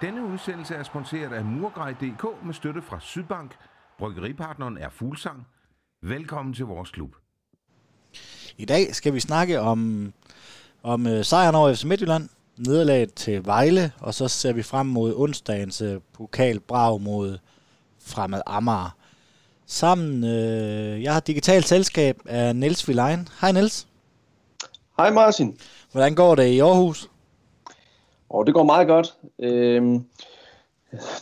Denne udsendelse er sponsoreret af Murgrej.dk med støtte fra Sydbank. Bryggeripartneren er Fuglsang. Velkommen til vores klub. I dag skal vi snakke om, om uh, sejren over FC Midtjylland, nederlaget til Vejle, og så ser vi frem mod onsdagens uh, pokalbrag mod Fremad Amager. Sammen, uh, jeg har digitalt selskab af Niels Vilein. Hej Niels. Hej Martin. Hvordan går det i Aarhus? Og det går meget godt. Øhm,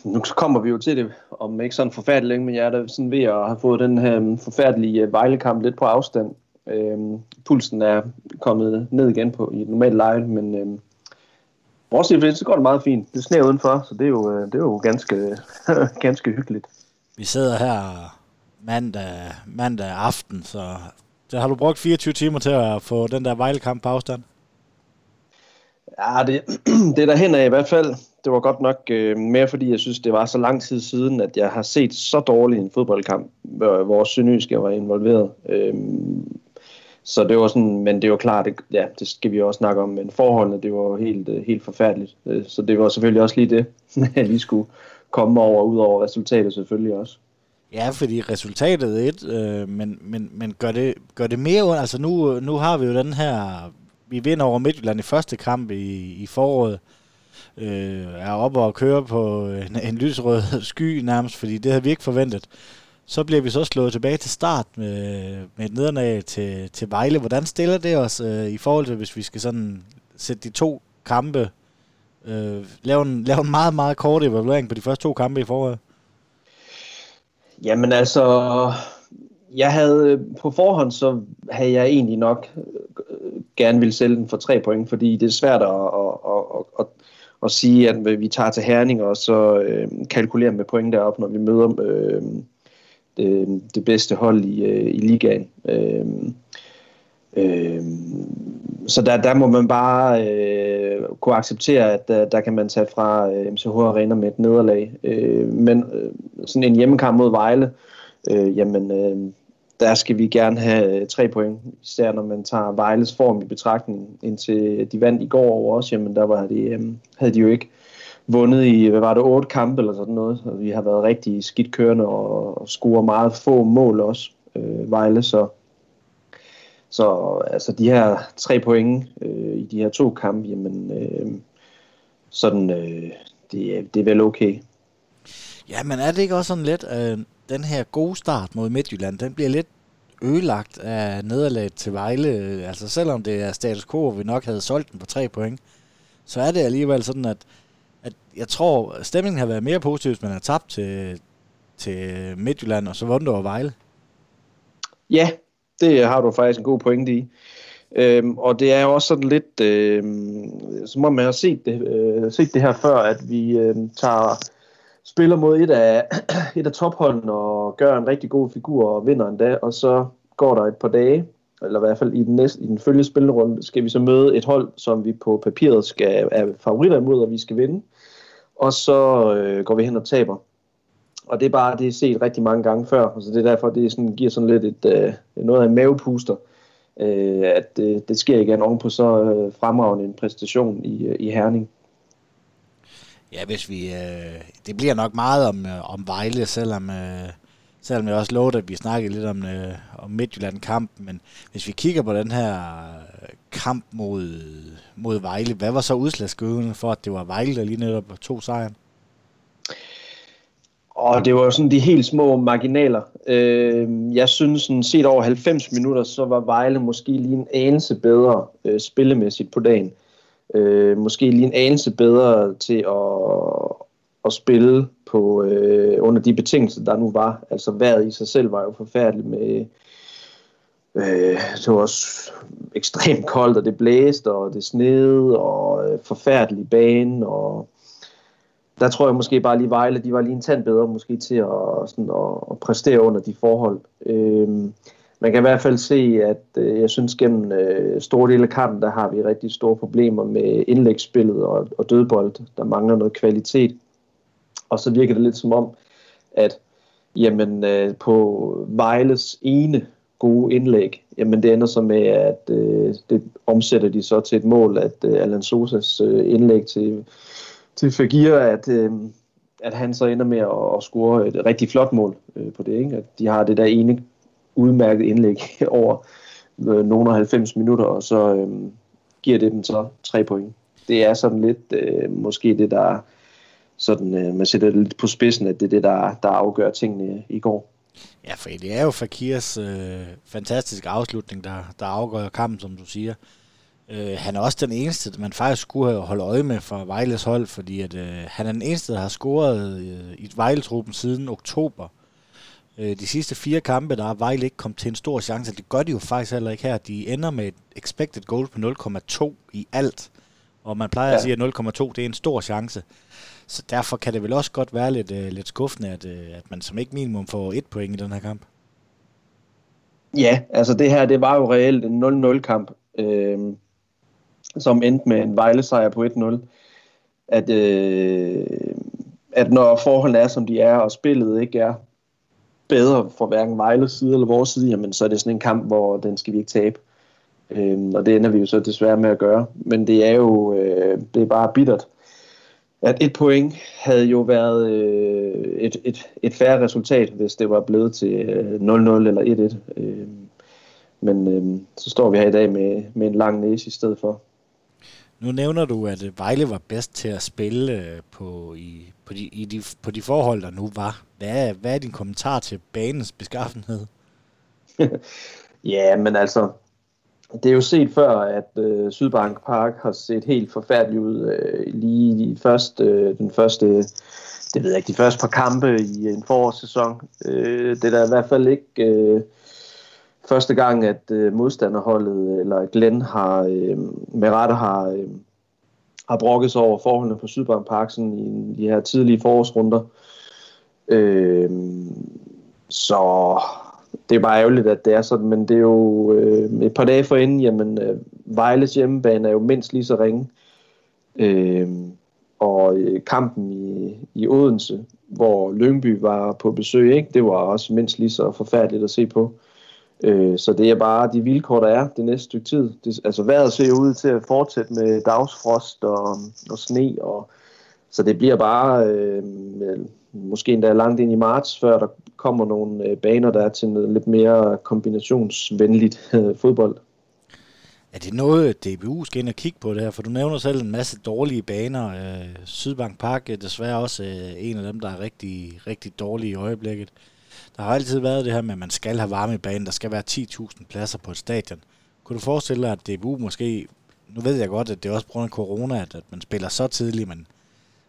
nu kommer vi jo til det om ikke sådan forfærdeligt længe, men jeg er da sådan ved at have fået den her øhm, forfærdelige øh, Vejlekamp lidt på afstand. Øhm, pulsen er kommet ned igen på i et normalt leje, men øhm, bortset det, så går det meget fint. Det sneer udenfor, så det er jo, øh, det er jo ganske, ganske hyggeligt. Vi sidder her mandag, mandag aften, så, det har du brugt 24 timer til at få den der Vejlekamp på afstand? Ja, det, det er der hen af i hvert fald. Det var godt nok øh, mere, fordi jeg synes, det var så lang tid siden, at jeg har set så dårlig en fodboldkamp, hvor vores Sønderjyske var involveret. Øh, så det var sådan, men det var klart, det, ja, det skal vi også snakke om, men forholdene, det var helt, øh, helt forfærdeligt. Øh, så det var selvfølgelig også lige det, jeg lige skulle komme over, ud over resultatet selvfølgelig også. Ja, fordi resultatet er et, øh, men, men, men gør, det, gør det mere Altså nu, nu har vi jo den her vi vinder over Midtjylland i første kamp i, i foråret. Øh, er oppe og kører på en, en lysrød sky nærmest, fordi det havde vi ikke forventet. Så bliver vi så slået tilbage til start med, med et nederlag til, til Vejle. Hvordan stiller det os øh, i forhold til, hvis vi skal sådan sætte de to kampe, øh, lave, en, lave en meget, meget kort evaluering på de første to kampe i foråret? Jamen altså, jeg havde øh, på forhånd, så havde jeg egentlig nok øh, gerne vil sælge den for tre point, fordi det er svært at, at, at, at, at sige, at vi tager til Herning og så øh, kalkulerer med point derop, når vi møder øh, det, det bedste hold i, øh, i ligaen. Øh, øh, så der, der må man bare øh, kunne acceptere, at der, der kan man tage fra øh, MCH Arena med et nederlag. Øh, men øh, sådan en hjemmekamp mod Vejle, øh, jamen øh, der skal vi gerne have øh, tre point, især når man tager Vejles form i betragtning, indtil de vandt i går over os, jamen der var de, øhm, havde de jo ikke vundet i, hvad var det, otte kampe eller sådan noget, og vi har været rigtig skidt kørende og, og scorer meget få mål også, øh, Vejle, så så altså de her tre point øh, i de her to kampe, jamen øh, sådan, øh, det, det er vel okay. Ja, men er det ikke også sådan lidt, øh, den her gode start mod Midtjylland, den bliver lidt ødelagt af nederlaget til Vejle. Altså selvom det er status quo, og vi nok havde solgt den på tre point, så er det alligevel sådan, at, at jeg tror, stemningen har været mere positiv, hvis man har tabt til, til Midtjylland, og så vundet over Vejle. Ja, det har du faktisk en god pointe i. Øhm, og det er jo også sådan lidt, øhm, som om man har set det, øh, set det her før, at vi øh, tager spiller mod et af, et af topholdene og gør en rigtig god figur og vinder endda, og så går der et par dage, eller i hvert fald i den, næste, i den følgende spillerunde, skal vi så møde et hold, som vi på papiret skal er favoritter imod, og vi skal vinde. Og så øh, går vi hen og taber. Og det er bare, det er set rigtig mange gange før, så det er derfor, det sådan, giver sådan lidt et, øh, noget af en mavepuster, øh, at øh, det sker igen oven på så øh, fremragende en præstation i, øh, i Herning. Ja, hvis vi... Øh, det bliver nok meget om, øh, om Vejle, selvom, øh, selvom jeg også lovede, at vi snakkede lidt om, øh, om Midtjylland-kamp. Men hvis vi kigger på den her øh, kamp mod, mod Vejle, hvad var så udslagsgivende for, at det var Vejle, der lige netop tog sejren? Og det var sådan de helt små marginaler. Øh, jeg synes, sådan, set over 90 minutter, så var Vejle måske lige en anelse bedre øh, spillemæssigt på dagen. Øh, øh, måske lige en anelse bedre til at, at spille på øh, under de betingelser, der nu var. Altså vejret i sig selv var jo forfærdeligt med... Øh, det var også ekstremt koldt, og det blæste, og det snede, og øh, forfærdelig bane, og der tror jeg måske bare lige Vejle, de var lige en tand bedre måske til at, sådan, at, at præstere under de forhold. Øh, man kan i hvert fald se, at øh, jeg synes gennem øh, store dele af kampen, der har vi rigtig store problemer med indlægsspillet og, og dødbold. Der mangler noget kvalitet. Og så virker det lidt som om, at jamen, øh, på Vejles ene gode indlæg, jamen det ender så med, at øh, det omsætter de så til et mål, at øh, Alan Sosas øh, indlæg til, til Fagir, at, øh, at han så ender med at, at score et rigtig flot mål øh, på det. Ikke? At de har det der ene udmærket indlæg over øh, nogle 90 minutter, og så øh, giver det dem så tre point. Det er sådan lidt øh, måske det, der sådan, øh, man sætter det lidt på spidsen, at det er det, der, der afgør tingene i går. Ja, for det er jo Fakirs øh, fantastiske afslutning, der, der afgør kampen, som du siger. Øh, han er også den eneste, man faktisk skulle have holdt øje med fra Vejles hold, fordi at, øh, han er den eneste, der har scoret øh, i Vejletruppen siden oktober. Øh, de sidste fire kampe, der har Vejle ikke kommet til en stor chance. Det gør de jo faktisk heller ikke her. De ender med et expected goal på 0,2 i alt. Og man plejer ja. at sige, at 0,2 det er en stor chance. Så derfor kan det vel også godt være lidt, uh, lidt skuffende, at, uh, at man som ikke minimum får et point i den her kamp. Ja, altså det her, det var jo reelt en 0-0-kamp, øh, som endte med en Vejle-sejr på 1-0. At, øh, at når forholdene er, som de er, og spillet ikke er bedre for hverken Vejles side eller vores side, jamen så er det sådan en kamp, hvor den skal vi ikke tabe. Øhm, og det ender vi jo så desværre med at gøre. Men det er jo øh, det er bare bittert, at et point havde jo været øh, et, et, et færre resultat, hvis det var blevet til øh, 0-0 eller 1-1. Øh, men øh, så står vi her i dag med, med en lang næse i stedet for. Nu nævner du, at Vejle var bedst til at spille øh, på, i, på, de, i de, på de forhold, der nu var. Hvad er, hvad er din kommentar til banens beskaffenhed? ja, men altså, det er jo set før, at øh, Sydbank Park har set helt forfærdeligt ud øh, lige de første, øh, den første, det ved jeg ikke, de første par kampe i en forårssæson. Øh, det er der i hvert fald ikke øh, første gang, at øh, modstanderholdet øh, eller Glenn har øh, med rette har, øh, har brokket sig over forholdene på Sydbank Park sådan i de her tidlige forårsrunder. Øh, så det er bare ærgerligt, at det er sådan, men det er jo øh, et par dage forinden, jamen øh, Vejles hjemmebane er jo mindst lige så ringe. Øh, og øh, kampen i, i Odense, hvor Lyngby var på besøg, ikke? det var også mindst lige så forfærdeligt at se på. Øh, Øh, så det er bare de vilkår, der er det næste stykke tid. Det, altså vejret ser ud til at fortsætte med dagsfrost og, og sne, og, så det bliver bare øh, måske endda langt ind i marts, før der kommer nogle øh, baner, der er til noget lidt mere kombinationsvenligt øh, fodbold. Er det noget, DBU skal ind og kigge på det her? For du nævner selv en masse dårlige baner. Øh, Sydbank Park er desværre også øh, en af dem, der er rigtig, rigtig dårlige i øjeblikket. Der har altid været det her med, at man skal have varme i banen. Der skal være 10.000 pladser på et stadion. Kunne du forestille dig, at DBU måske... Nu ved jeg godt, at det er også på grund af corona, at, at man spiller så tidligt, men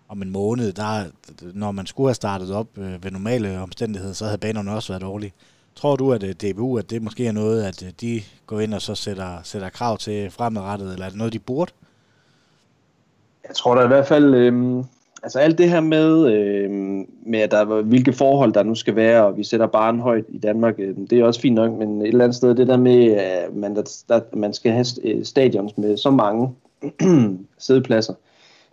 om en måned, der, når man skulle have startet op øh, ved normale omstændigheder, så havde banerne også været dårlige. Tror du, at øh, DBU, at det måske er noget, at øh, de går ind og så sætter, sætter krav til fremadrettet, eller er det noget, de burde? Jeg tror da i hvert fald, øh, altså alt det her med, øh, med at der, hvilke forhold der nu skal være, og vi sætter barn højt i Danmark, øh, det er også fint nok, men et eller andet sted, det der med, at man, der, der, man skal have øh, stadions med så mange sædepladser,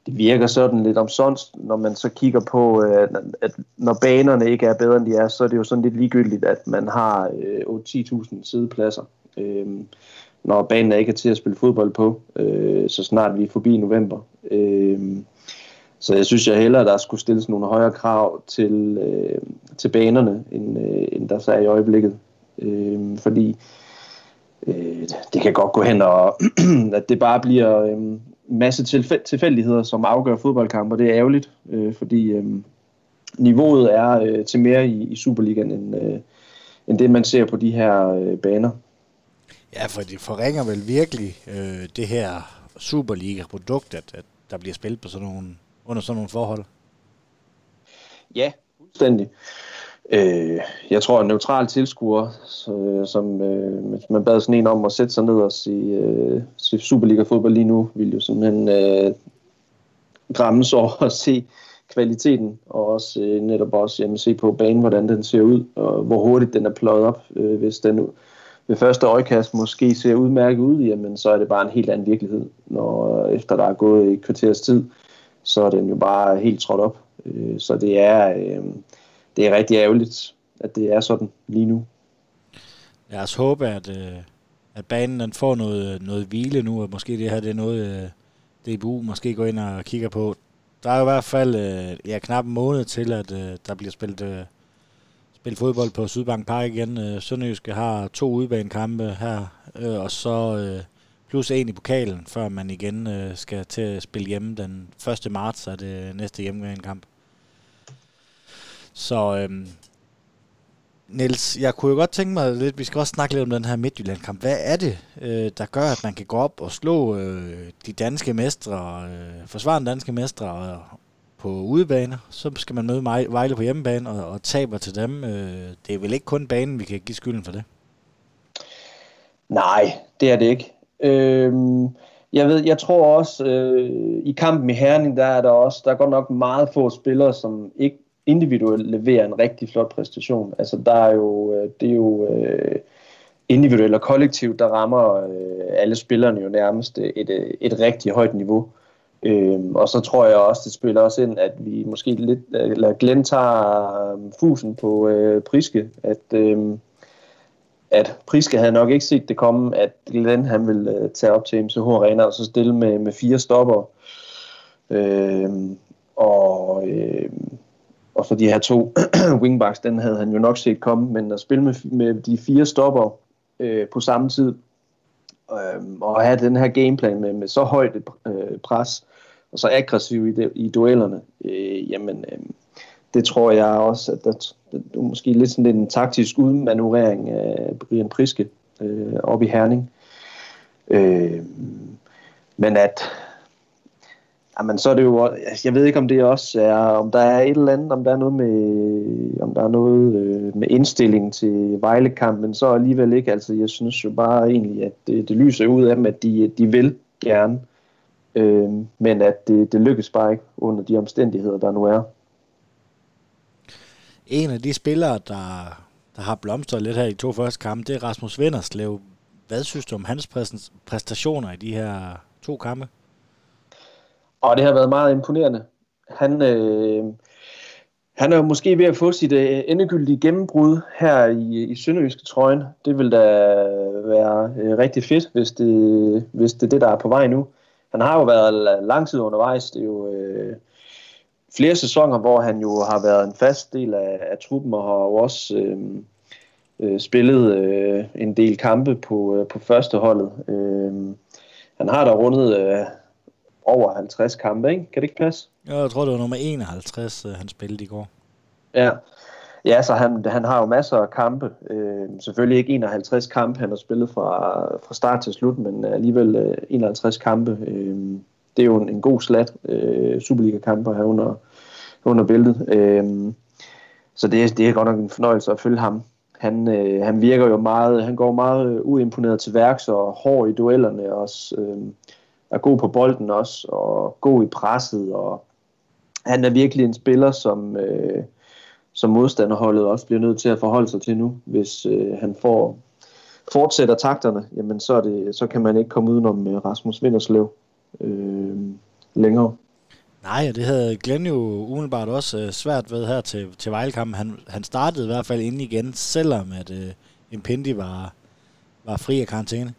det virker sådan lidt omsonst, når man så kigger på, øh, at når banerne ikke er bedre, end de er, så er det jo sådan lidt ligegyldigt, at man har øh, 8-10.000 sædepladser. øh, når banen ikke er til at spille fodbold på, øh, så snart vi er forbi november så jeg synes, jeg hellere, at der skulle stilles nogle højere krav til, øh, til banerne, end, øh, end der så er i øjeblikket. Øh, fordi det kan godt gå hen, og at det bare bliver masse tilfæ- tilfældigheder, som afgør fodboldkampe, det er ærgerligt, øh, fordi øh, niveauet er øh, til mere i, i Superligaen, end, øh, end det, man ser på de her øh, baner. Ja, for det forringer vel virkelig øh, det her Superliga-produkt, at, at der bliver spillet på sådan nogle, under sådan nogle forhold. Ja, fuldstændig. Øh, jeg tror, at neutral tilskuer, så, øh, som øh, man bad sådan en om at sætte sig ned og se, øh, se Superliga-fodbold lige nu, ville jo simpelthen øh, græmmes over at se kvaliteten, og også øh, netop også jamen, se på banen, hvordan den ser ud, og hvor hurtigt den er pløjet op. Øh, hvis den ved første øjekast måske ser udmærket ud, jamen så er det bare en helt anden virkelighed. Når øh, efter der er gået et kvarters tid, så er den jo bare helt trådt op. Øh, så det er... Øh, det er rigtig ærgerligt, at det er sådan lige nu. Lad os håbe, at, øh, at banen den får noget, noget hvile nu, og måske det her det er noget, øh, DBU måske går ind og kigger på. der er i hvert fald øh, ja, knap en måned til, at øh, der bliver spillet, øh, spillet fodbold på Sydbank Park igen. Øh, Sønderjyske har to udbanekampe her, øh, og så øh, plus en i pokalen, før man igen øh, skal til at spille hjemme den 1. marts, er det næste hjemmebanekamp. Så øh, Niels, jeg kunne jo godt tænke mig lidt, vi skal også snakke lidt om den her Midtjylland-kamp. Hvad er det, øh, der gør, at man kan gå op og slå øh, de danske mestre, øh, forsvare danske mestre øh, på udebane? Så skal man møde Vejle på hjemmebane og, og taber til dem. Øh, det er vel ikke kun banen, vi kan give skylden for det? Nej, det er det ikke. Øh, jeg ved, jeg tror også, øh, i kampen i Herning, der er der også, der er godt nok meget få spillere, som ikke individuelt leverer en rigtig flot præstation. Altså der er jo, øh, det er jo øh, individuelt og kollektivt, der rammer øh, alle spillerne jo nærmest et, et, et rigtig højt niveau. Øhm, og så tror jeg også, det spiller også ind, at vi måske lidt, øh, eller Glenn tager øh, fusen på øh, Priske, at, øh, at Priske havde nok ikke set det komme, at Glenn han ville øh, tage op til MCH Arena og så stille med, med fire stopper. Øh, og øh, og så de her to wingbacks, den havde han jo nok set komme, men at spille med, med de fire stopper øh, på samme tid, øh, og have den her gameplan med, med så højt et øh, pres, og så aggressiv i, de, i duellerne, øh, jamen øh, det tror jeg også, at der, det er måske lidt sådan en taktisk udmanøvrering af Brian Priske øh, op i Herning. Øh, men at Jamen, så er det jo, altså, jeg ved ikke, om det også er, om der er et eller andet, om der er noget med, om der er noget øh, med indstilling til Vejlekampen, så alligevel ikke. Altså, jeg synes jo bare egentlig, at det, det lyser ud af dem, at de, de vil gerne, øh, men at det, det lykkes bare ikke under de omstændigheder, der nu er. En af de spillere, der, der har blomstret lidt her i to første kampe, det er Rasmus Vinderslev. Hvad synes du om hans præstationer i de her to kampe? Og det har været meget imponerende. Han, øh, han er måske ved at få sit øh, endegyldige gennembrud her i, i Sønderjyske trøjen. Det vil da være øh, rigtig fedt, hvis det, hvis det er det, der er på vej nu. Han har jo været lang tid undervejs. Det er jo øh, flere sæsoner, hvor han jo har været en fast del af, af truppen og har jo også øh, øh, spillet øh, en del kampe på, øh, på første holdet. Øh, han har da rundet... Øh, over 50 kampe, ikke? Kan det ikke passe? Ja, jeg tror, det var nummer 51, øh, han spillede i går. Ja, ja så han, han har jo masser af kampe. Øh, selvfølgelig ikke 51 kampe, han har spillet fra, fra start til slut, men alligevel øh, 51 kampe. Øh, det er jo en, en god slat øh, Superliga-kamper her under, under bæltet. Øh, så det, det er godt nok en fornøjelse at følge ham. Han, øh, han virker jo meget, han går meget øh, uimponeret til værks og hård i duellerne også. Øh, er god på bolden også, og god i presset, og han er virkelig en spiller, som, øh, som modstanderholdet også bliver nødt til at forholde sig til nu. Hvis øh, han får fortsætter takterne, jamen så, er det, så kan man ikke komme udenom øh, Rasmus Vinderslev øh, længere. Nej, det havde Glenn jo umiddelbart også øh, svært ved her til, til Vejlekampen. Han, han startede i hvert fald ind igen, selvom at øh, Impendi var, var fri af karantæne.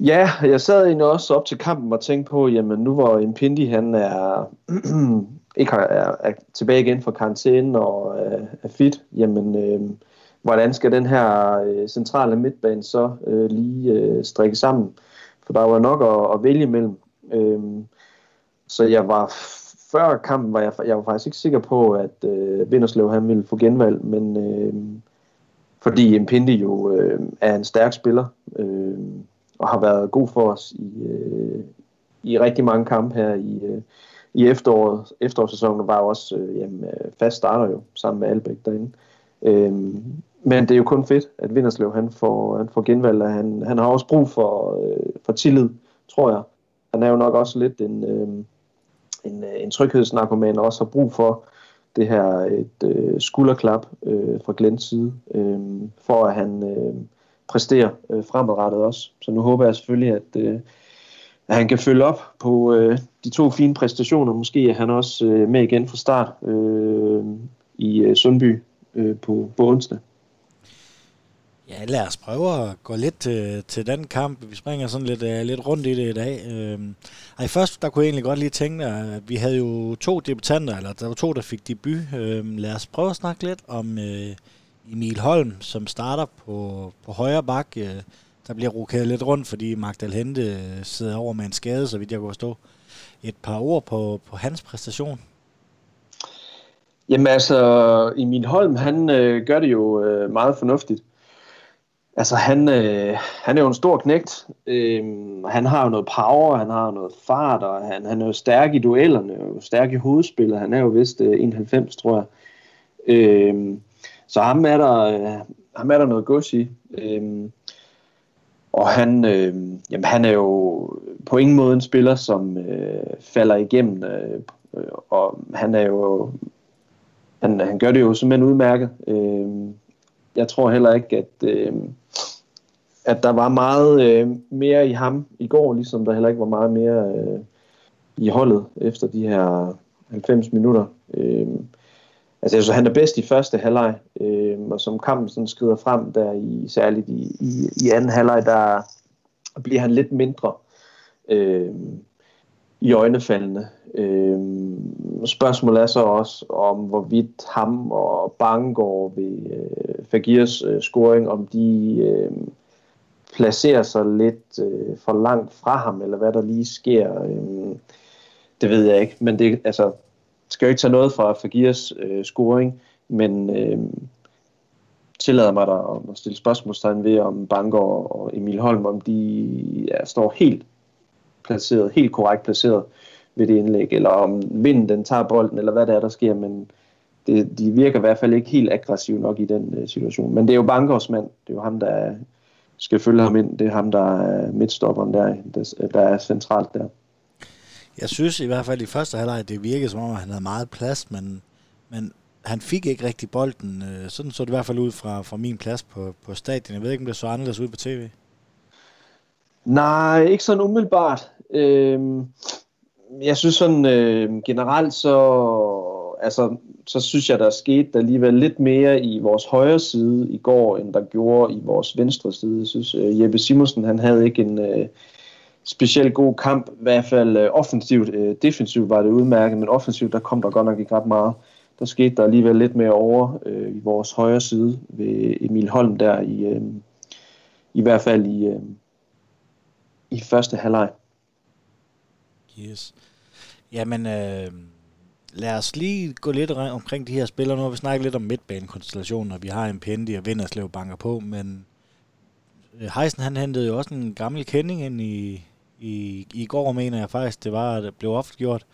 Ja, jeg sad egentlig også op til kampen og tænkte på, jamen nu hvor Impindi han er, ikke har, er, er tilbage igen fra karantæne og er, er fit, jamen øh, hvordan skal den her øh, centrale midtbane så øh, lige øh, strikke sammen? Så der var nok at, at vælge mellem. Øhm, så jeg var før kampen var jeg, jeg var faktisk ikke sikker på, at øh, Vinderslev han ville få genvalg, men øh, fordi Impindi jo øh, er en stærk spiller, øh, og har været god for os i, øh, i rigtig mange kampe her i, øh, i efteråret. Efterårssæsonen var jo også øh, jamen, øh, fast starter jo sammen med Albæk derinde. Øh, men det er jo kun fedt, at Vinderslev han får, han får genvalg, og han, han har også brug for, øh, for tillid, tror jeg. Han er jo nok også lidt en, øh, en, øh, en tryghedsnarkoman, og også har brug for det her et øh, skulderklap øh, fra Glens side, øh, for at han, øh, præsterer øh, fremadrettet også. Så nu håber jeg selvfølgelig, at, øh, at han kan følge op på øh, de to fine præstationer. Måske er han også øh, med igen fra start øh, i øh, Sundby øh, på, på onsdag. Ja, lad os prøve at gå lidt til, til den kamp. Vi springer sådan lidt, uh, lidt rundt i det i dag. Uh, ej, først der kunne jeg egentlig godt lige tænke, at vi havde jo to debutanter, eller der var to, der fik debut. Uh, lad os prøve at snakke lidt om uh, Emil Holm, som starter på, på højre bak. Uh, der bliver rokeret lidt rundt, fordi Magdal Hente sidder over med en skade, så vidt jeg kunne stå. Et par ord på, på hans præstation. Jamen altså, Emil Holm, han øh, gør det jo øh, meget fornuftigt. Altså, han, øh, han er jo en stor knægt. Øh, han har jo noget power, han har noget fart, og han, han er jo stærk i duellerne, og stærk i hovedspillet. Han er jo vist øh, 91, tror jeg. Øh, så ham er der, øh, ham er der noget gods i. Øh, og han, øh, jamen, han er jo på ingen måde en spiller, som øh, falder igennem. Øh, og han er jo han, han gør det jo simpelthen udmærket. Øh, jeg tror heller ikke, at, øh, at der var meget øh, mere i ham i går, ligesom der heller ikke var meget mere øh, i holdet efter de her 90 minutter. Øh, altså, altså han er bedst i første halvleg, øh, og som kampen sådan skrider frem, der i, særligt i, i, i anden halvleg, der bliver han lidt mindre øh, i øjnefaldene. Øh, spørgsmålet er så også om, hvorvidt ham og Bangor ved øh, Fagirs øh, scoring, om de øh, placerer sig lidt øh, for langt fra ham, eller hvad der lige sker. Øh, det ved jeg ikke, men det altså, skal jo ikke tage noget fra Fagirs øh, scoring, men øh, tillader mig der at stille spørgsmålstegn ved, om Bangor og Emil Holm, om de ja, står helt placeret, helt korrekt placeret ved det indlæg, eller om vinden den tager bolden, eller hvad det er, der sker, men det, de virker i hvert fald ikke helt aggressive nok i den uh, situation. Men det er jo Bankers mand, det er jo ham, der skal følge ham ind, det er ham, der er midtstopperen der, der, der er centralt der. Jeg synes i hvert fald i første halvleg, det virkede som om, at han havde meget plads, men, men han fik ikke rigtig bolden. Øh, sådan så det i hvert fald ud fra, fra min plads på, på stadion. Jeg ved ikke, om det så anderledes ud på tv. Nej, ikke sådan umiddelbart. Øhm, jeg synes sådan øh, generelt så, altså, så synes jeg, der er sket der alligevel lidt mere i vores højre side i går, end der gjorde i vores venstre side. Jeg synes, øh, Jeppe Simonsen, han havde ikke en øh, specielt god kamp, i hvert fald øh, offensivt. Øh, defensivt var det udmærket, men offensivt, der kom der godt nok ikke ret meget. Der skete der alligevel lidt mere over øh, i vores højre side ved Emil Holm der i, øh, i hvert fald i, øh, i første halvleg. Yes. Jamen, øh, lad os lige gå lidt omkring de her spillere. Nu har vi snakket lidt om midtbanekonstellationen, og vi har en Pendi og Vinderslev banker på, men øh, Heisen han hentede jo også en gammel kending ind i, i, i går, mener jeg faktisk, det var, det blev ofte gjort,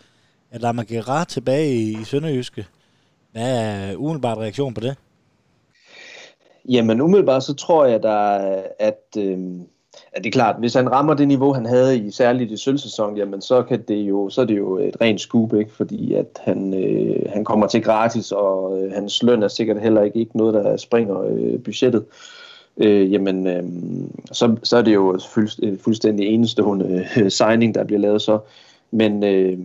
at der er tilbage i, i Sønderjyske. Hvad er umiddelbart reaktion på det? Jamen umiddelbart så tror jeg, der, at, øh, Ja, det er klart, hvis han rammer det niveau, han havde i særligt i sølvsæsonen, jamen så, kan det jo, så er det jo et rent scoop, ikke? fordi at han, øh, han kommer til gratis, og øh, hans løn er sikkert heller ikke, ikke noget, der springer øh, budgettet. Øh, jamen, øh, så, så er det jo fuldstændig, fuldstændig enestående øh, signing, der bliver lavet så. Men øh,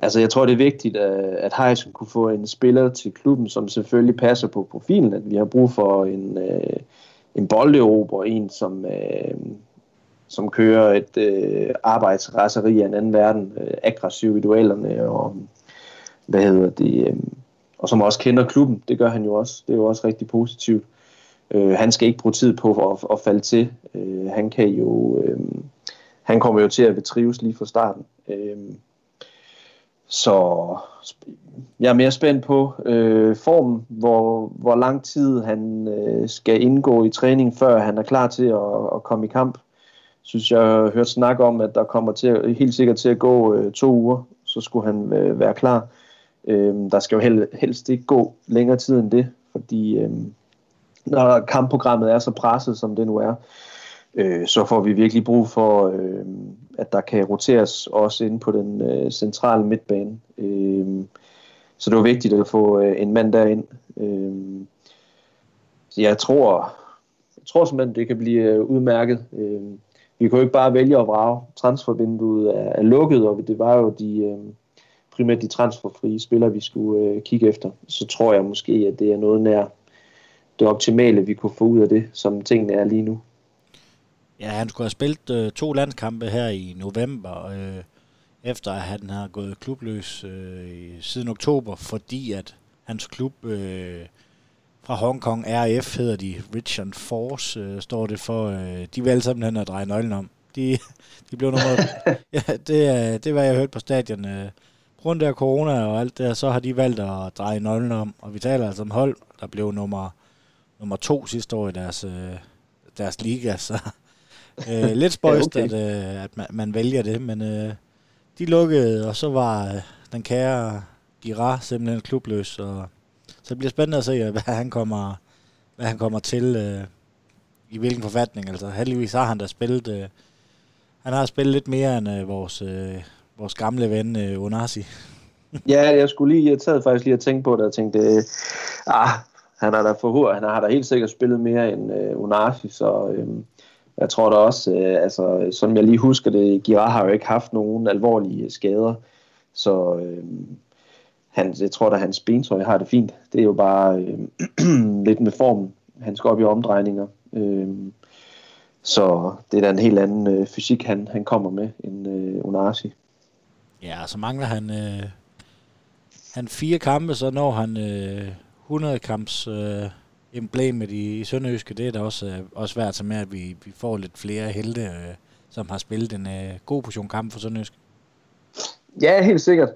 altså, jeg tror, det er vigtigt, at, at Heisen kunne få en spiller til klubben, som selvfølgelig passer på profilen, at vi har brug for en... Øh, en bolderober, en som, øh, som kører et øh, arbejdsraseri af en anden verden, øh, aggressiv i duellerne, og hvad hedder det, øh, og som også kender klubben, det gør han jo også, det er jo også rigtig positivt. Øh, han skal ikke bruge tid på at, at falde til. Øh, han kan jo, øh, han kommer jo til at betrives lige fra starten. Øh, så jeg er mere spændt på øh, formen, hvor, hvor lang tid han øh, skal indgå i træning, før han er klar til at, at komme i kamp. Synes jeg har hørt snak om, at der kommer til helt sikkert til at gå øh, to uger, så skulle han øh, være klar. Øh, der skal jo hel, helst ikke gå længere tid end det, fordi øh, når kampprogrammet er så presset, som det nu er, øh, så får vi virkelig brug for, øh, at der kan roteres også inde på den øh, centrale midtbane. Øh, så det var vigtigt at få øh, en mand derind. Øh, jeg tror, jeg tror simpelthen, det kan blive øh, udmærket. Øh, vi kan jo ikke bare vælge at vrage. Transfervinduet er, er lukket, og det var jo de, øh, primært de transferfrie spillere, vi skulle øh, kigge efter. Så tror jeg måske, at det er noget nær det optimale, vi kunne få ud af det, som tingene er lige nu. Ja, han skulle have spillet øh, to landskampe her i november, øh, efter at han har gået klubløs øh, siden oktober, fordi at hans klub øh, fra Hongkong, RF hedder de, Richard Force, øh, står det for. Øh, de vil alle sammen hen og dreje nøglen om. De, de blev nummer... ja, det, det var jeg hørt på stadion. Øh, grund af corona og alt det, så har de valgt at dreje nøglen om. Og vi taler altså om hold, der blev nummer, nummer to sidste år i deres, øh, deres liga. Så øh, lidt spøjst, ja, okay. at, øh, at man, man vælger det, men øh, de lukkede, og så var øh, den kære Gira simpelthen klubløs, og så det bliver spændende at se, øh, hvad han kommer, hvad han kommer til, øh, i hvilken forfatning. Altså heldigvis har han da spillet, øh, han har spillet lidt mere end øh, vores, øh, vores gamle ven øh, Onasi. ja, jeg skulle lige, jeg taget faktisk lige at tænke på det, og tænkte, øh, ah, han har da for han har da helt sikkert spillet mere end øh, Onasi, så øh, jeg tror da også, øh, altså, som jeg lige husker det, Girard har jo ikke haft nogen alvorlige skader, så øh, han, jeg tror da, hans bentøj har det fint. Det er jo bare øh, lidt med formen. Han skal op i omdrejninger. Øh, så det er da en helt anden øh, fysik, han, han kommer med, end øh, Onasi. Ja, så mangler han, øh, han fire kampe, så når han øh, 100 kamps øh, emblemet i, i Sønderjyske. Det er da også, øh, også værd til med, at vi, vi får lidt flere helte, øh, som har spillet en øh, god portion kamp for Sønderjyske. Ja, helt sikkert.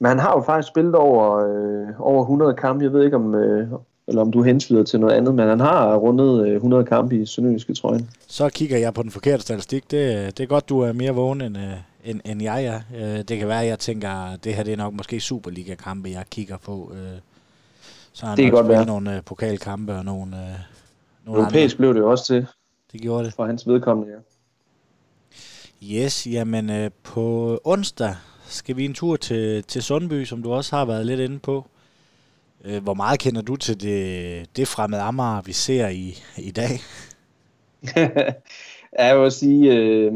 Men han har jo faktisk spillet over, øh, over 100 kampe. Jeg ved ikke, om, øh, eller om du hensyder til noget andet, men han har rundet 100 kampe i Sønderjyske trøjen. Så kigger jeg på den forkerte statistik. Det, det er godt, du er mere vågen, end, end, end jeg er. Det kan være, at jeg tænker, at det her det er nok måske Superliga-kampe, jeg kigger på. Så har han det kan godt være. nogle pokalkampe og nogle, nogle Europæisk andre. blev det jo også til. Det gjorde det. For hans vedkommende, ja. Yes, jamen på onsdag skal vi en tur til, til Sundby, som du også har været lidt inde på. Øh, hvor meget kender du til det, det fremmede Amager, vi ser i, i dag? jeg vil sige, øh,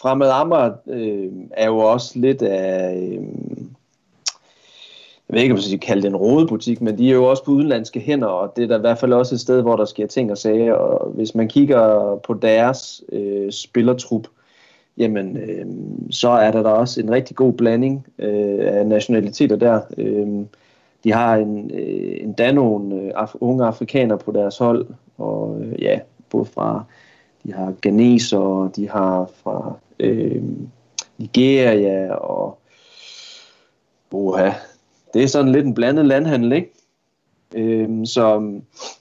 fremmede Amager øh, er jo også lidt af... Øh, jeg ved ikke, om jeg skal kalde det en rodebutik, men de er jo også på udenlandske hænder, og det er der i hvert fald også et sted, hvor der sker ting og sager. Og hvis man kigger på deres øh, spillertrup, jamen øh, så er der da også en rigtig god blanding øh, af nationaliteter der. Øh, de har en, øh, endda nogle øh, af, unge afrikanere på deres hold, og øh, ja, både fra, de har Ghanese, de har fra øh, Nigeria, og boha, det er sådan lidt en blandet landhandel, ikke? Øhm, så,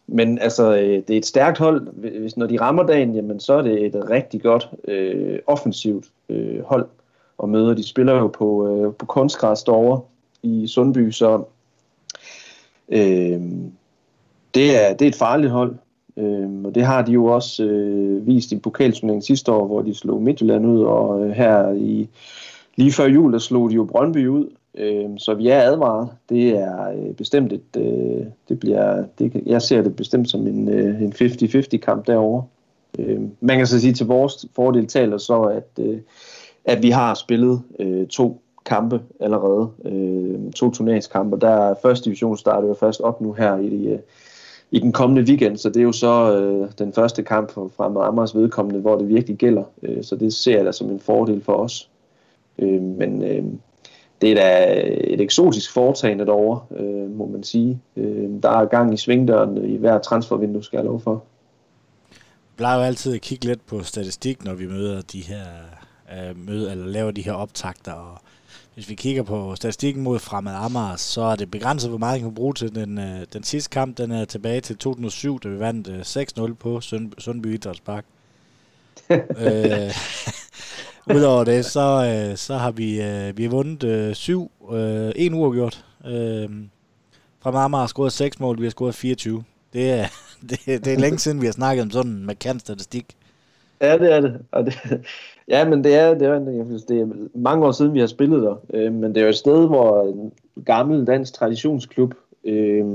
men altså, øh, det er et stærkt hold. Hvis når de rammer dagen, jamen, så er det et rigtig godt øh, offensivt øh, hold og møder. De spiller jo på, øh, på kunstgræs derovre i Sundby, så øh, det, er, det er et farligt hold. Øh, og det har de jo også øh, vist i pokalturneringen sidste år, hvor de slog Midtjylland ud, og øh, her i lige før jul, der slog de jo Brøndby ud. Øh, så vi er advaret. Det er øh, bestemt et, øh, det bliver, det, jeg ser det bestemt som en, øh, en 50-50 kamp derovre. Øh, man kan så sige til vores fordel taler så, at, øh, at vi har spillet øh, to kampe allerede, øh, to turneringskampe. Der er første division starter jo først op nu her i, øh, i den kommende weekend, så det er jo så øh, den første kamp fra Amagers vedkommende, hvor det virkelig gælder. Øh, så det ser jeg da som en fordel for os. Øh, men øh, det er da et eksotisk foretagende derovre, øh, må man sige. Øh, der er gang i svingdøren i hver transfervindue, skal jeg lov for. Vi plejer jo altid at kigge lidt på statistik, når vi møder de her øh, møder, eller laver de her optagter. Og hvis vi kigger på statistikken mod Fremad Amager, så er det begrænset, hvor meget vi kan bruge til den, øh, den sidste kamp. Den er tilbage til 2007, da vi vandt øh, 6-0 på Sund, Sundby Idrætspark. øh, Udover det, så, øh, så har vi, øh, vi har vundet øh, syv, øh, en uafgjort. Øh, fra Marmar har scoret 6 mål, vi har scoret 24. Det er, det, det er længe siden, vi har snakket om sådan en markant statistik. Ja, det er det. Og det ja, men det er, det, er, det er mange år siden, vi har spillet der. Øh, men det er jo et sted, hvor en gammel dansk traditionsklub, øh,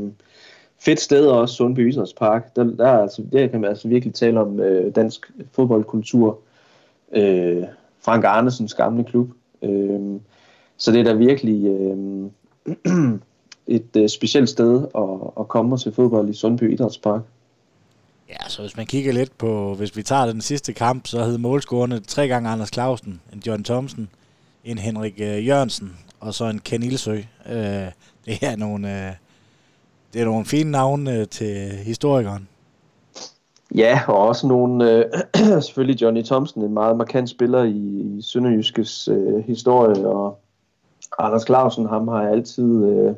fedt sted også, Sundby park. der, der, altså, der kan man altså virkelig tale om øh, dansk fodboldkultur. Øh, Frank Arnesens gamle klub. Øh, så det er da virkelig, øh, et øh, specielt sted at, at komme og se fodbold i Sundby Idrætspark. Ja, så hvis man kigger lidt på, hvis vi tager den sidste kamp, så hed målscorerne tre gange Anders Clausen, en John Thomsen, en Henrik øh, Jørgensen og så en Ken Ilsø. Øh, det er nogle, øh, det er nogle fine navne øh, til historikeren. Ja, og også nogle, øh, selvfølgelig Johnny Thomsen, en meget markant spiller i, i Sønderjyskes øh, historie, og Anders Clausen, ham har jeg altid, øh,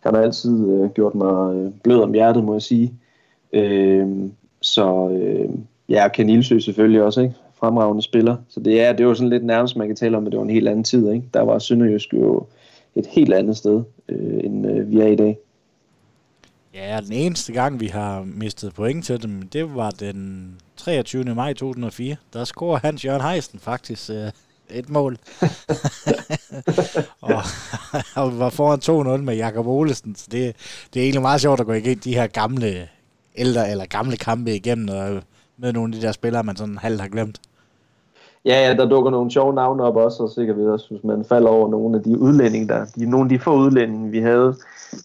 han har altid øh, gjort mig øh, blød om hjertet, må jeg sige. Øh, så øh, ja, Ken Ilsø selvfølgelig også, ikke? Fremragende spiller. Så det er, det er jo sådan lidt nærmest, man kan tale om, at det var en helt anden tid, ikke? Der var Sønderjysk jo et helt andet sted, øh, end øh, vi er i dag. Ja, den eneste gang, vi har mistet point til dem, det var den 23. maj 2004. Der scorer Hans Jørgen Heisen faktisk øh, et mål. og, og vi var foran 2-0 med Jakob Olesen, så det, det er egentlig meget sjovt at gå igennem de her gamle ældre eller gamle kampe igennem og med nogle af de der spillere, man sådan halvt har glemt. Ja, ja, der dukker nogle sjove navne op også, og sikkert også, hvis man falder over nogle af de udlændinge, der, de, nogle af de få udlændinge, vi havde,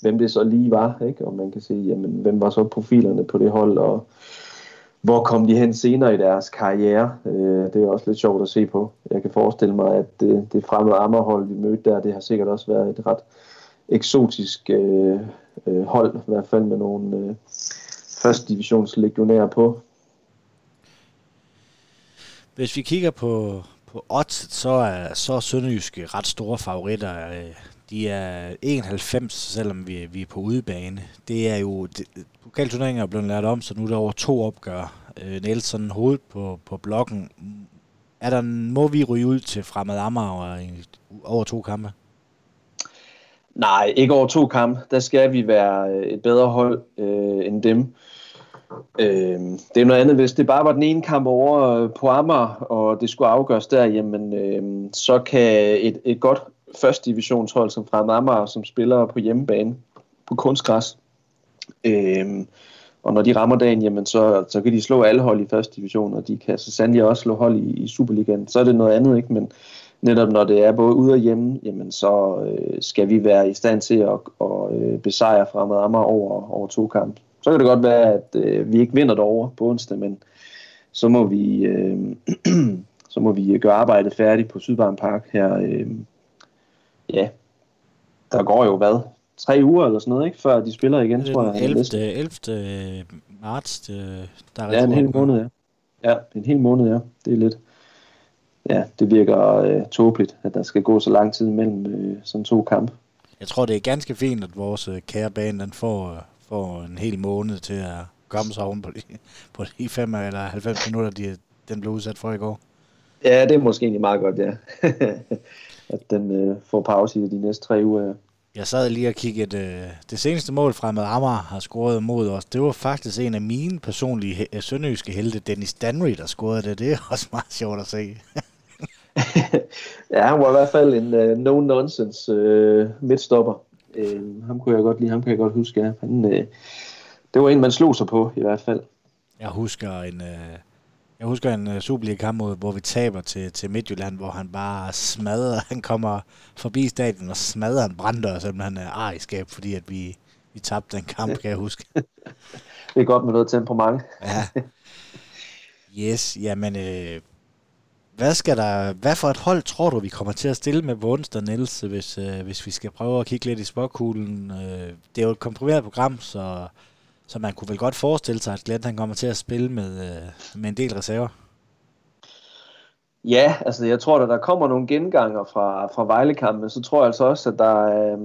hvem det så lige var, ikke? og man kan se, jamen, hvem var så profilerne på det hold, og hvor kom de hen senere i deres karriere. Øh, det er også lidt sjovt at se på. Jeg kan forestille mig, at det, det fremmede Ammerhold, vi mødte der, det har sikkert også været et ret eksotisk øh, øh, hold, i hvert fald med nogle øh, første divisionslegionærer på. Hvis vi kigger på, på odds, så er, så er Sønderjyske ret store favoritter. Øh, de er 91, selvom vi, vi er på udebane. Det er jo... Det, pokalturneringen er blevet lært om, så nu er der over to opgør. Øh, Nielsen hoved på, på blokken. Er der, må vi ryge ud til fremad Amager over to kampe? Nej, ikke over to kampe. Der skal vi være øh, et bedre hold øh, end dem. Øh, det er noget andet, hvis det bare var den ene kamp over øh, på Amager, og det skulle afgøres der, jamen øh, så kan et, et godt første divisionshold som fra Amager, som spiller på hjemmebane på kunstgræs, øh, og når de rammer dagen, jamen så, så kan de slå alle hold i første division, og de kan så sandelig også slå hold i, i Superligaen. Så er det noget andet, ikke? Men netop når det er både ude og hjemme, jamen så øh, skal vi være i stand til at, at at besejre fremad Amager over, over to kampe. Så kan det godt være, at øh, vi ikke vinder derovre på onsdag, men så må vi, øh, så må vi gøre arbejdet færdigt på Sydbarn Park her. Øh, ja, der går jo hvad? Tre uger eller sådan noget, ikke? Før de spiller igen, tror jeg. 11. 11. marts, det, der er Ja, en hel måned, ja. Ja, en hel måned, ja. Det er lidt... Ja, det virker øh, tåbeligt, at der skal gå så lang tid mellem øh, sådan to kampe. Jeg tror, det er ganske fint, at vores øh, kære bane den får øh, får en hel måned til at komme sig oven på de, på de 5 eller 90 minutter, de, den blev udsat for i går. Ja, det er måske egentlig meget godt, ja. at den øh, får pause i de næste tre uger. Jeg sad lige og kiggede, øh, det seneste mål fra med Amager har scoret mod os. Det var faktisk en af mine personlige he- sønderjyske helte, Dennis Danry, der scorede det. Det er også meget sjovt at se. ja, han var i hvert fald en uh, no-nonsense uh, midtstopper. Øh, ham kunne jeg godt lide, ham kan jeg godt huske. Ja. Han, øh, det var en, man slog sig på i hvert fald. Jeg husker en, øh, jeg husker en uh, Superliga-kamp, hvor vi taber til, til Midtjylland, hvor han bare smadrer, han kommer forbi stadion og smadrer en brænder, simpelthen er ariskab, fordi at vi, vi tabte den kamp, kan jeg huske. det er godt med noget temperament. ja. Yes, jamen, øh, hvad, skal der, hvad for et hold tror du, vi kommer til at stille med på onsdag, Niels, hvis, øh, hvis vi skal prøve at kigge lidt i spåkuglen? Øh, det er jo et komprimeret program, så, så man kunne vel godt forestille sig, at Glenn han kommer til at spille med, øh, med en del reserver. Ja, altså jeg tror, at der kommer nogle genganger fra, fra Vejlekampen, så tror jeg altså også, at der øh,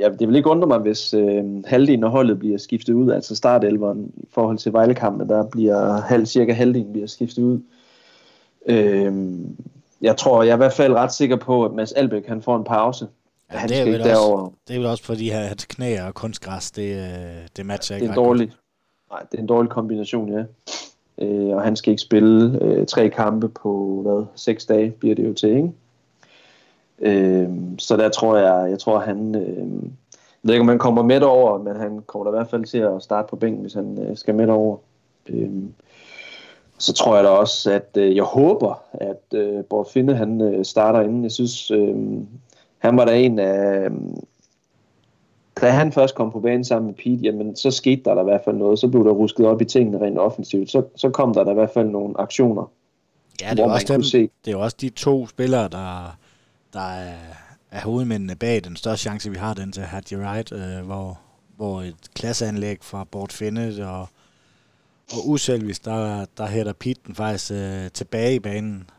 ja, det vil ikke undre mig, hvis øh, halvdelen af holdet bliver skiftet ud, altså startelveren i forhold til Vejlekampen, der bliver halv, cirka halvdelen bliver skiftet ud. Øh, jeg tror, jeg er i hvert fald ret sikker på, at Mads Albeck han får en pause. Ja, han det, er skal ikke også, det er vel også fordi, at hans knæ og kunstgræs, det, øh, det matcher ikke Det er dårligt. Nej, det er en dårlig kombination, ja. Øh, og han skal ikke spille øh, tre kampe på, hvad, seks dage bliver det jo til, ikke? Øh, så der tror jeg, jeg tror han, øh, jeg ved ikke om han kommer med over, men han kommer da i hvert fald til at starte på bænken, hvis han øh, skal med over. Øh, så tror jeg da også, at øh, jeg håber, at øh, Bård Finde han øh, starter inden. Jeg synes, øh, han var der en af, da han først kom på banen sammen med Pete, jamen så skete der, der i hvert fald noget. Så blev der rusket op i tingene rent offensivt. Så, så kom der, der i hvert fald nogle aktioner, Ja, det er, også dem, se. det er også de to spillere, der, der er, er hovedmændene bag den største chance, vi har, den til Hadji Wright, øh, hvor, hvor et klasseanlæg fra Bort Finnet og, og uselvis, der, der hætter Pete den faktisk øh, tilbage i banen.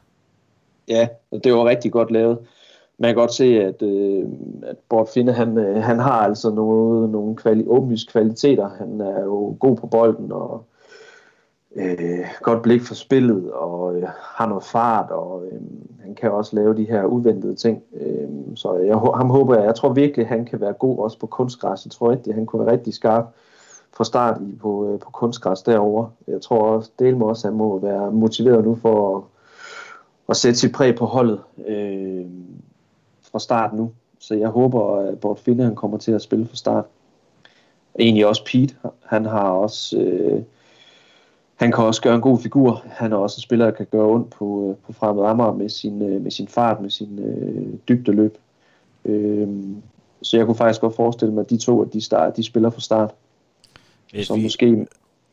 Ja, det var rigtig godt lavet man kan godt se, at, øh, at Bort Finde, han, øh, han har altså noget, nogle kvali, åbenlyse kvaliteter. Han er jo god på bolden og øh, godt blik for spillet og øh, har noget fart, og øh, han kan også lave de her uventede ting. Øh, så jeg, ham håber jeg, jeg tror virkelig, at han kan være god også på kunstgræs. Jeg tror rigtigt, han kunne være rigtig skarp fra start i på, øh, på kunstgræs derovre. Jeg tror også, Delmo også, at han må være motiveret nu for at, at sætte sit præg på holdet. Øh, fra start nu. Så jeg håber, at Bort Finde han kommer til at spille fra start. Egentlig også Pete. Han har også... Øh, han kan også gøre en god figur. Han er også en spiller, der kan gøre ondt på, øh, på fremmed Amager med sin, øh, med sin fart, med sin øh, dybdeløb. Øh, så jeg kunne faktisk godt forestille mig, at de to, at de, start, de spiller fra start. Hvis så vi, måske...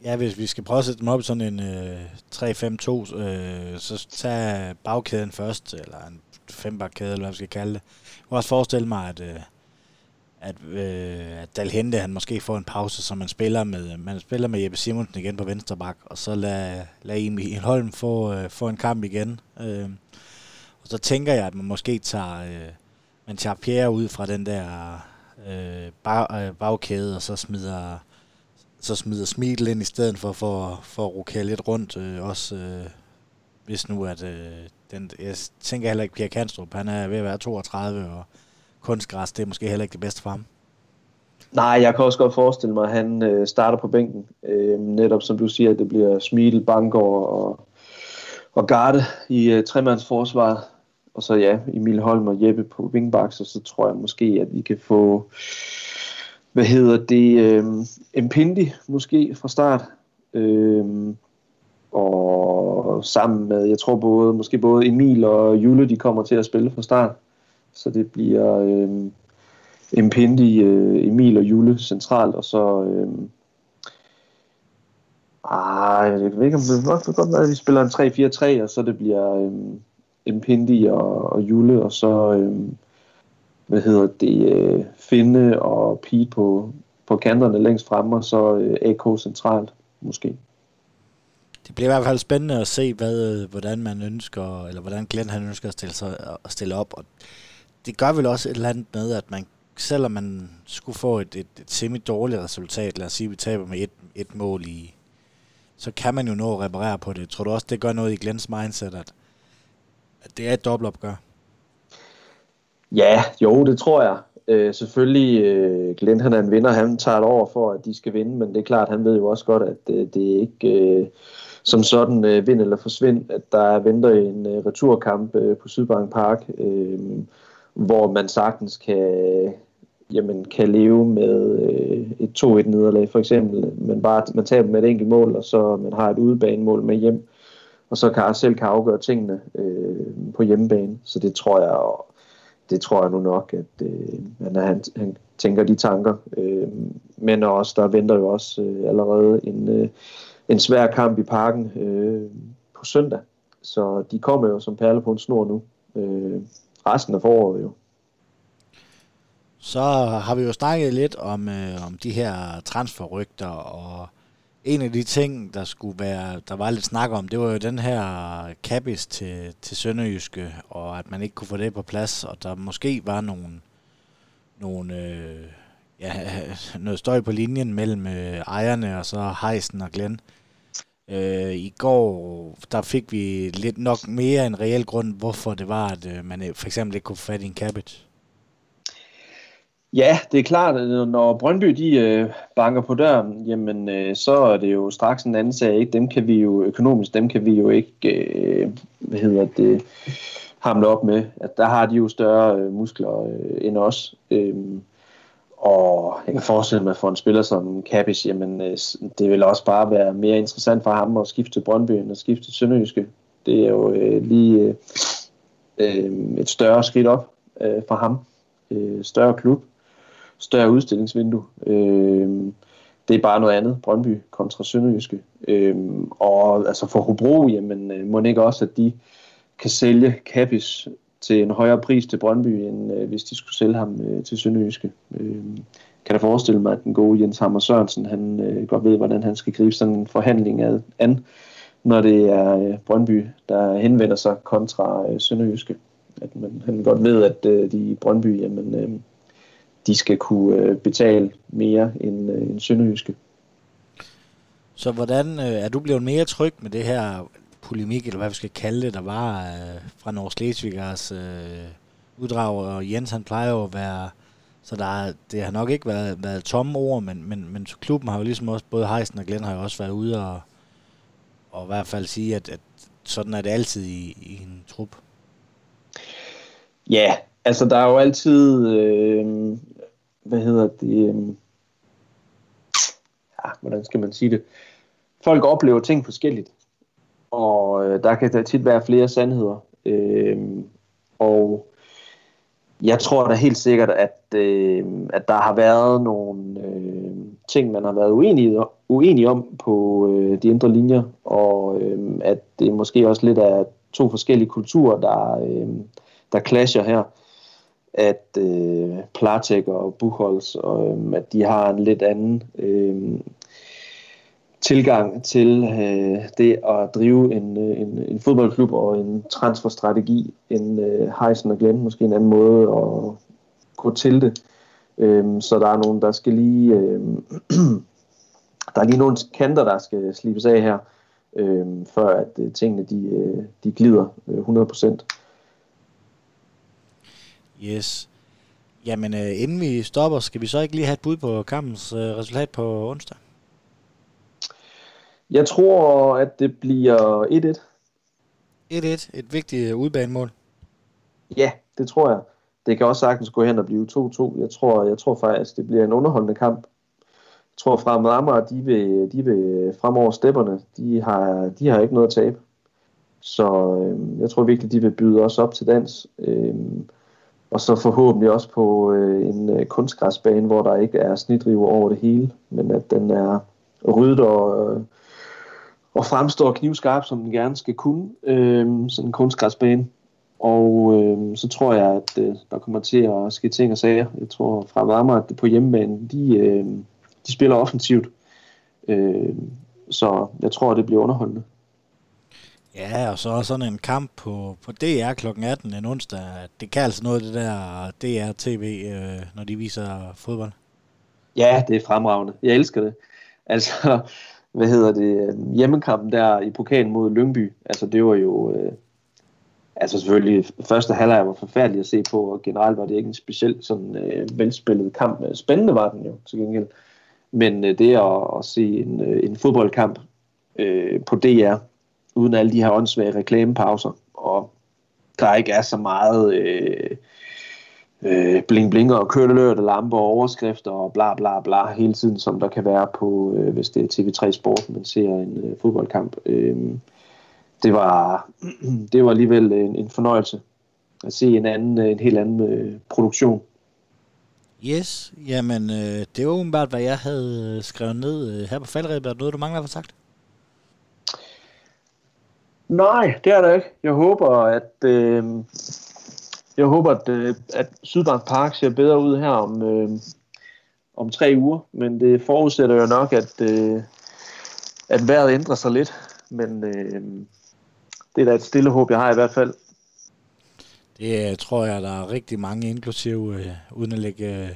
Ja, hvis vi skal prøve at sætte dem op i sådan en øh, 3-5-2, øh, så tag bagkæden først, eller en fembakkæde, eller hvad vi skal kalde det. Jeg kan også forestille mig, at, øh, at, øh, at Dalhente, han måske får en pause, så man spiller med, man spiller med Jeppe Simonsen igen på venstre bak, og så lad, lad Emil Holm få, øh, få en kamp igen. Øh, og så tænker jeg, at man måske tager, øh, man tager Pierre ud fra den der øh, bag, øh, bagkæde, og så smider så smider Smidl ind i stedet for, for, for at rokere lidt rundt, øh, også øh, hvis nu at øh, den, jeg tænker heller ikke, Pierre Kanstrup, han er ved at være 32, og kunstgræs, det er måske heller ikke det bedste for ham. Nej, jeg kan også godt forestille mig, at han øh, starter på bænken. Øh, netop som du siger, at det bliver Smidl, Bangor og, og Garde i øh, tremandsforsvaret. Og så ja, Emil Holm og Jeppe på wingbacks, og så tror jeg måske, at vi kan få, hvad hedder det, øh, Impindi måske fra start. Øh, og sammen med, jeg tror både, måske både Emil og Jule, de kommer til at spille fra start. Så det bliver øh, Impindi, øh, Emil og Jule centralt, og så... Øh, ah, jeg ved ikke, om det nok godt være, at vi spiller en 3-4-3, og så det bliver øh, Impindi og, og Jule, og så... Øh, hvad hedder det, øh, Finde og Pete på, på kanterne længst fremme, og så øh, AK centralt, måske det bliver i hvert fald spændende at se, hvad, øh, hvordan man ønsker, eller hvordan Glenn han ønsker at stille, sig, at stille op. Og det gør vel også et eller andet med, at man, selvom man skulle få et, et, et semi-dårligt resultat, lad os sige, at vi taber med et, et mål i, så kan man jo nå at reparere på det. Tror du også, det gør noget i Glens mindset, at, at det er et dobbeltopgør? Ja, jo, det tror jeg. Øh, selvfølgelig, øh, Glenn han er en vinder, han tager et over for, at de skal vinde, men det er klart, han ved jo også godt, at øh, det er ikke... Øh, som sådan øh, vind eller forsvind, at der venter en øh, returkamp øh, på Sydbank Park, øh, hvor man sagtens kan, jamen, kan leve med øh, et 2-1 nederlag for eksempel, men bare man taber med et enkelt mål, og så man har et udebanemål med hjem, og så kan selv kan afgøre tingene øh, på hjemmebane. Så det tror jeg, det tror jeg nu nok, at øh, han, han tænker de tanker. Øh, men også, der venter jo også øh, allerede en, øh, en svær kamp i parken øh, på søndag. Så de kommer jo som perle på en snor nu. Øh, resten af foråret jo. Så har vi jo snakket lidt om, øh, om de her transferrygter, og en af de ting, der skulle være, der var lidt snak om, det var jo den her kabis til, til Sønderjyske, og at man ikke kunne få det på plads, og der måske var nogle, nogle øh, ja, noget støj på linjen mellem øh, ejerne og så Heisen og Glenn. Øh, I går, der fik vi lidt nok mere en reel grund, hvorfor det var, at øh, man øh, for eksempel ikke kunne få fat i en cabbage. Ja, det er klart, at når Brøndby de øh, banker på døren, jamen øh, så er det jo straks en anden sag. Ikke? Dem kan vi jo økonomisk, dem kan vi jo ikke, øh, hvad hedder det, hamle op med. At der har de jo større øh, muskler øh, end os. Øh, og jeg kan forestille mig for en spiller som Kappis, jamen øh, det vil også bare være mere interessant for ham at skifte til Brøndby end at skifte til Sønderjyske. Det er jo øh, lige øh, øh, et større skridt op øh, for ham. Øh, større klub større udstillingsvindue. Øh, det er bare noget andet, Brøndby kontra Sønderjyske. Øh, og altså for Hobro, jamen øh, må ikke også, at de kan sælge Kappis til en højere pris til Brøndby, end øh, hvis de skulle sælge ham øh, til Sønderjyske. Øh, kan da forestille mig, at den gode Jens Hammer Sørensen, han øh, godt ved, hvordan han skal gribe sådan en forhandling ad, an, når det er øh, Brøndby, der henvender sig kontra øh, Sønderjyske. At man, han godt ved, at øh, de i Brøndby, jamen, øh, de skal kunne øh, betale mere end, øh, end Sønderjyske. Så hvordan øh, er du blevet mere tryg med det her polemik, eller hvad vi skal kalde det, der var øh, fra Norge Slesvigers øh, uddrag, og Jens han plejer jo at være, så der er, det har nok ikke været, været tomme ord, men, men, men klubben har jo ligesom også, både Heisen og Glenn har jo også været ude og, og i hvert fald sige, at, at sådan er det altid i, i en trup. Ja, altså der er jo altid, øh, hvad hedder det, øh, ja, hvordan skal man sige det, folk oplever ting forskelligt og øh, der kan der tit være flere sandheder. Øh, og jeg tror da helt sikkert, at, øh, at der har været nogle øh, ting, man har været uenig, uenig om på øh, de indre linjer, og øh, at det måske også lidt er to forskellige kulturer, der, øh, der clasher her. At øh, Platek og Buchholz, og, øh, at de har en lidt anden øh, tilgang til øh, det at drive en, øh, en, en fodboldklub og en transferstrategi end øh, Heisen og Glenn. Måske en anden måde at gå til det. Øh, så der er nogen, der skal lige... Øh, der er lige nogle kanter, der skal slibes af her, øh, før at øh, tingene de, øh, de glider øh, 100%. Yes. Jamen, øh, inden vi stopper, skal vi så ikke lige have et bud på kampens øh, resultat på onsdag? Jeg tror, at det bliver 1-1. 1-1, et vigtigt udbanemål. Ja, det tror jeg. Det kan også sagtens gå hen og blive 2-2. Jeg tror, jeg tror faktisk, det bliver en underholdende kamp. Jeg tror, fra Amager, de vil, de vil fremover stepperne. De har, de har ikke noget at tabe. Så øh, jeg tror virkelig, de vil byde os op til dans. Øh, og så forhåbentlig også på øh, en øh, kunstgræsbane, hvor der ikke er snitdriver over det hele, men at den er ryddet og, øh, og fremstår knivskarp, som den gerne skal kunne, øh, sådan en kunstgræsbane. Og øh, så tror jeg, at øh, der kommer til at ske ting og sager. Jeg tror fra Amager, at på hjemmebane, de, øh, de spiller offensivt. Øh, så jeg tror, at det bliver underholdende. Ja, og så sådan en kamp på, på DR kl. 18 en onsdag. Det kan altså noget, det der DR-TV, øh, når de viser fodbold. Ja, det er fremragende. Jeg elsker det. Altså, hvad hedder det, øh, hjemmekampen der i pokalen mod Lyngby, altså det var jo, øh, altså selvfølgelig, første halvleg var forfærdelig at se på, og generelt var det ikke en specielt sådan øh, velspillet kamp. Øh, spændende var den jo til gengæld. Men øh, det at, at se en, øh, en fodboldkamp øh, på DR, uden alle de her åndssvage reklamepauser, og der ikke er så meget øh, øh, bling blinger og kørtelørt og lamper og overskrifter og bla bla bla hele tiden, som der kan være på, øh, hvis det er TV3 Sport, man ser en øh, fodboldkamp. Øh, det var, det var alligevel en, en fornøjelse at se en anden, øh, en helt anden øh, produktion. Yes, jamen øh, det var åbenbart, hvad jeg havde øh, skrevet ned øh, her på faldrebet. Er noget, du mangler at få sagt? Nej, det er der ikke. Jeg håber, at øh, jeg håber, at, øh, at Sydbank Park ser bedre ud her om, øh, om tre uger, men det forudsætter jo nok, at, øh, at vejret ændrer sig lidt. Men øh, det er da et stille håb, jeg har i hvert fald. Det øh, tror jeg, der er rigtig mange, inklusive øh, uden at lægge øh,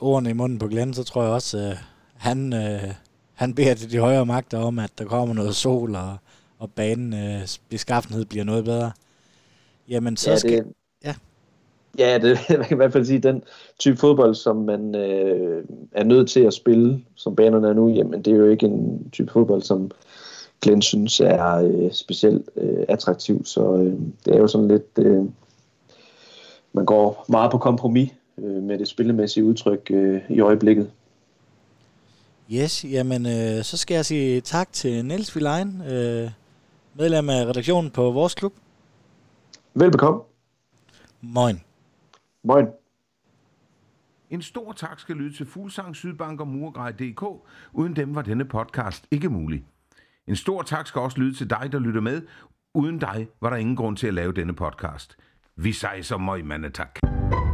ordene i munden på Glenn, så tror jeg også, øh, han, øh, han beder til de højere magter om, at der kommer noget sol, og, og banen øh, beskaffenhed bliver noget bedre. Jamen, så ja, skal... Det, ja. Ja, det, man kan i hvert fald sige, den type fodbold, som man øh, er nødt til at spille, som banerne er nu, jamen det er jo ikke en type fodbold, som Glenn synes er øh, specielt øh, attraktiv. Så øh, det er jo sådan lidt... Øh, man går meget på kompromis øh, med det spillemæssige udtryk øh, i øjeblikket. Yes, jamen øh, så skal jeg sige tak til Niels Vilein, øh, medlem af redaktionen på vores klub. Velbekomme. Moin. Moin. En stor tak skal lyde til Fuglsang, Sydbank og Murgrej.dk. Uden dem var denne podcast ikke mulig. En stor tak skal også lyde til dig, der lytter med. Uden dig var der ingen grund til at lave denne podcast. Vi sejser møg, mandetak. tak.